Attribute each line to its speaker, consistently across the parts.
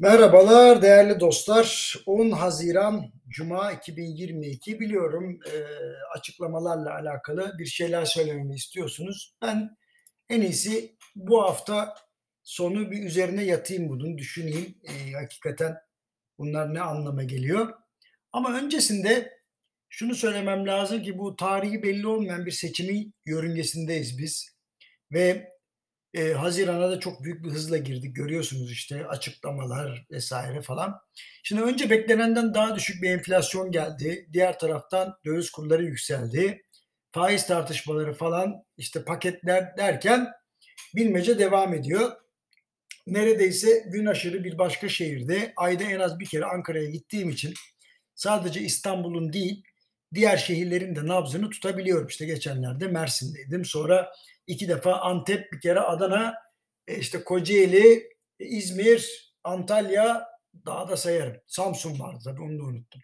Speaker 1: Merhabalar değerli dostlar. 10 Haziran Cuma 2022 biliyorum e, açıklamalarla alakalı bir şeyler söylememi istiyorsunuz. Ben en iyisi bu hafta sonu bir üzerine yatayım bunun düşüneyim. E, hakikaten bunlar ne anlama geliyor. Ama öncesinde şunu söylemem lazım ki bu tarihi belli olmayan bir seçimin yörüngesindeyiz biz. Ve Eee, hazirana da çok büyük bir hızla girdik. Görüyorsunuz işte açıklamalar vesaire falan. Şimdi önce beklenenden daha düşük bir enflasyon geldi. Diğer taraftan döviz kurları yükseldi. Faiz tartışmaları falan işte paketler derken bilmece devam ediyor. Neredeyse gün aşırı bir başka şehirde ayda en az bir kere Ankara'ya gittiğim için sadece İstanbul'un değil diğer şehirlerin de nabzını tutabiliyorum. İşte geçenlerde Mersin'deydim. Sonra iki defa Antep, bir kere Adana, e, işte Kocaeli, e, İzmir, Antalya, daha da sayarım. Samsun vardı tabii onu da unuttum.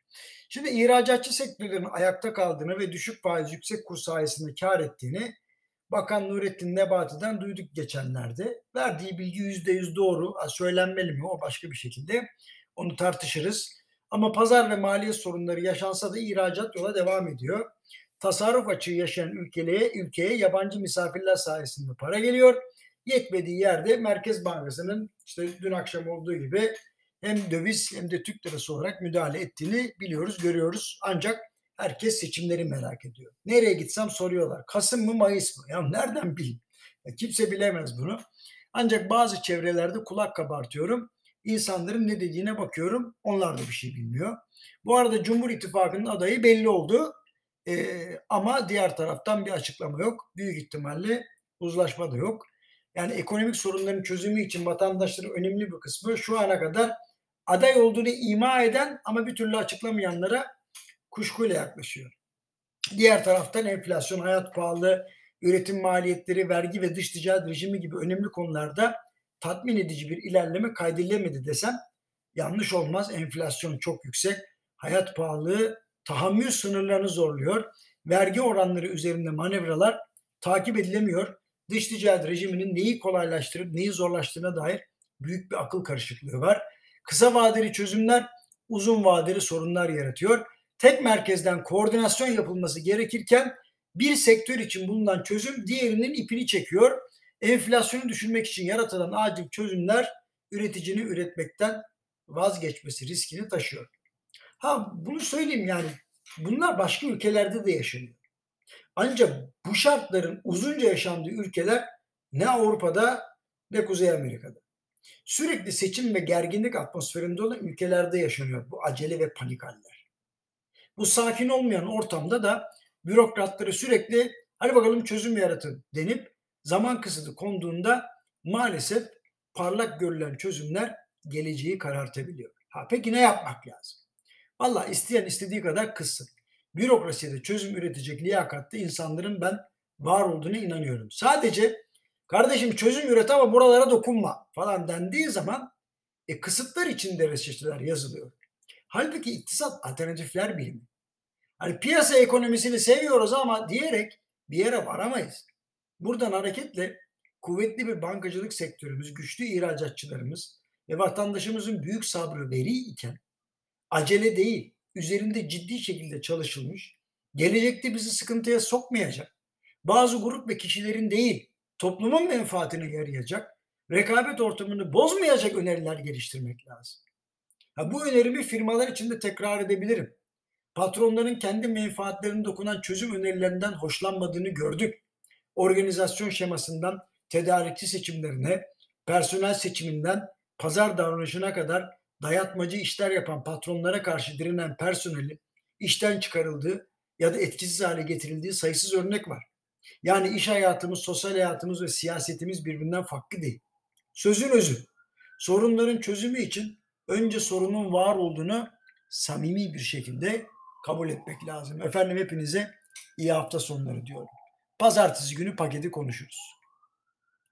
Speaker 1: Şimdi ihracatçı sektörlerin ayakta kaldığını ve düşük faiz yüksek kur sayesinde kar ettiğini Bakan Nurettin Nebati'den duyduk geçenlerde. Verdiği bilgi yüzde yüz doğru. Söylenmeli mi o başka bir şekilde. Onu tartışırız. Ama pazar ve maliye sorunları yaşansa da ihracat yola devam ediyor. Tasarruf açığı yaşayan ülkeye, ülkeye yabancı misafirler sayesinde para geliyor. Yetmediği yerde Merkez Bankası'nın işte dün akşam olduğu gibi hem döviz hem de Türk lirası olarak müdahale ettiğini biliyoruz, görüyoruz. Ancak herkes seçimleri merak ediyor. Nereye gitsem soruyorlar. Kasım mı Mayıs mı? Ya nereden bileyim? Ya kimse bilemez bunu. Ancak bazı çevrelerde kulak kabartıyorum insanların ne dediğine bakıyorum. Onlar da bir şey bilmiyor. Bu arada Cumhur İttifakı'nın adayı belli oldu. Ee, ama diğer taraftan bir açıklama yok. Büyük ihtimalle uzlaşma da yok. Yani ekonomik sorunların çözümü için vatandaşların önemli bir kısmı şu ana kadar aday olduğunu ima eden ama bir türlü açıklamayanlara kuşkuyla yaklaşıyor. Diğer taraftan enflasyon, hayat pahalı, üretim maliyetleri, vergi ve dış ticaret rejimi gibi önemli konularda tatmin edici bir ilerleme kaydedilemedi desem yanlış olmaz. Enflasyon çok yüksek, hayat pahalılığı tahammül sınırlarını zorluyor. Vergi oranları üzerinde manevralar takip edilemiyor. Dış ticaret rejiminin neyi kolaylaştırıp neyi zorlaştığına dair büyük bir akıl karışıklığı var. Kısa vadeli çözümler uzun vadeli sorunlar yaratıyor. Tek merkezden koordinasyon yapılması gerekirken bir sektör için bulunan çözüm diğerinin ipini çekiyor enflasyonu düşürmek için yaratılan acil çözümler üreticinin üretmekten vazgeçmesi riskini taşıyor. Ha bunu söyleyeyim yani bunlar başka ülkelerde de yaşanıyor. Ancak bu şartların uzunca yaşandığı ülkeler ne Avrupa'da ne Kuzey Amerika'da. Sürekli seçim ve gerginlik atmosferinde olan ülkelerde yaşanıyor bu acele ve panik haller. Bu sakin olmayan ortamda da bürokratları sürekli hadi bakalım çözüm yaratın denip zaman kısıtı konduğunda maalesef parlak görülen çözümler geleceği karartabiliyor. Ha, peki ne yapmak lazım? Valla isteyen istediği kadar kızsın. Bürokraside çözüm üretecek liyakatlı insanların ben var olduğunu inanıyorum. Sadece kardeşim çözüm üret ama buralara dokunma falan dendiği zaman e, kısıtlar içinde reçeteler yazılıyor. Halbuki iktisat alternatifler bilimi. Hani piyasa ekonomisini seviyoruz ama diyerek bir yere varamayız. Buradan hareketle kuvvetli bir bankacılık sektörümüz, güçlü ihracatçılarımız ve vatandaşımızın büyük sabrı veri iken acele değil, üzerinde ciddi şekilde çalışılmış, gelecekte bizi sıkıntıya sokmayacak, bazı grup ve kişilerin değil, toplumun menfaatine yarayacak, rekabet ortamını bozmayacak öneriler geliştirmek lazım. Ha, bu önerimi firmalar için de tekrar edebilirim. Patronların kendi menfaatlerine dokunan çözüm önerilerinden hoşlanmadığını gördük organizasyon şemasından tedarikçi seçimlerine, personel seçiminden pazar davranışına kadar dayatmacı işler yapan patronlara karşı direnen personeli işten çıkarıldığı ya da etkisiz hale getirildiği sayısız örnek var. Yani iş hayatımız, sosyal hayatımız ve siyasetimiz birbirinden farklı değil. Sözün özü, sorunların çözümü için önce sorunun var olduğunu samimi bir şekilde kabul etmek lazım. Efendim hepinize iyi hafta sonları diyorum. Pazartesi günü paketi konuşuruz.